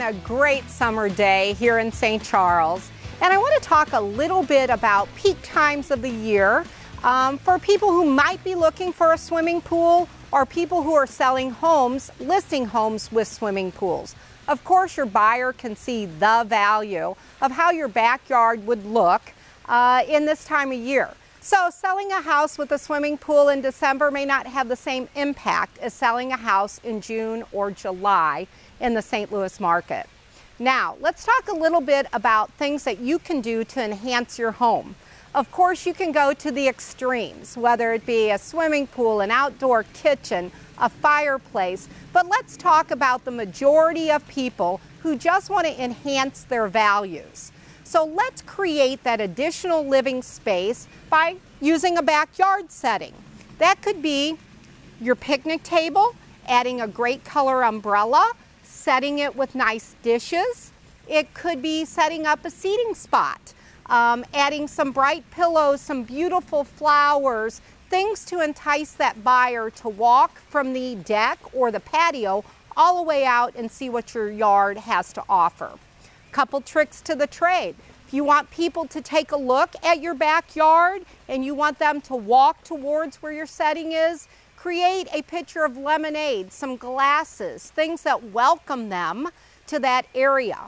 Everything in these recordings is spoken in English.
a great summer day here in St. Charles. And I want to talk a little bit about peak times of the year um, for people who might be looking for a swimming pool or people who are selling homes, listing homes with swimming pools. Of course, your buyer can see the value of how your backyard would look uh, in this time of year. So selling a house with a swimming pool in December may not have the same impact as selling a house in June or July in the St. Louis market. Now, let's talk a little bit about things that you can do to enhance your home. Of course, you can go to the extremes, whether it be a swimming pool, an outdoor kitchen, a fireplace, but let's talk about the majority of people who just want to enhance their values. So let's create that additional living space by using a backyard setting. That could be your picnic table, adding a great color umbrella, setting it with nice dishes. It could be setting up a seating spot, um, adding some bright pillows, some beautiful flowers, things to entice that buyer to walk from the deck or the patio all the way out and see what your yard has to offer. Couple tricks to the trade. If you want people to take a look at your backyard and you want them to walk towards where your setting is, create a picture of lemonade, some glasses, things that welcome them to that area.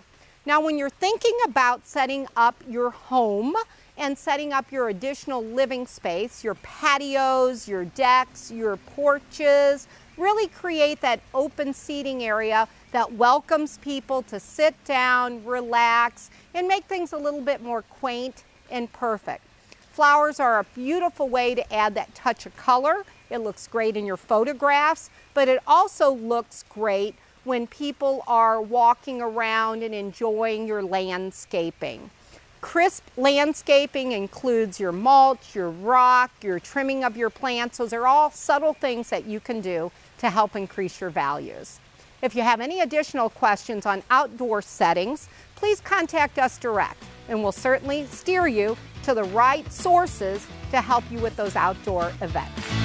Now, when you're thinking about setting up your home and setting up your additional living space, your patios, your decks, your porches, really create that open seating area that welcomes people to sit down, relax, and make things a little bit more quaint and perfect. Flowers are a beautiful way to add that touch of color. It looks great in your photographs, but it also looks great when people are walking around and enjoying your landscaping. Crisp landscaping includes your mulch, your rock, your trimming of your plants. Those are all subtle things that you can do to help increase your values. If you have any additional questions on outdoor settings, please contact us direct and we'll certainly steer you to the right sources to help you with those outdoor events.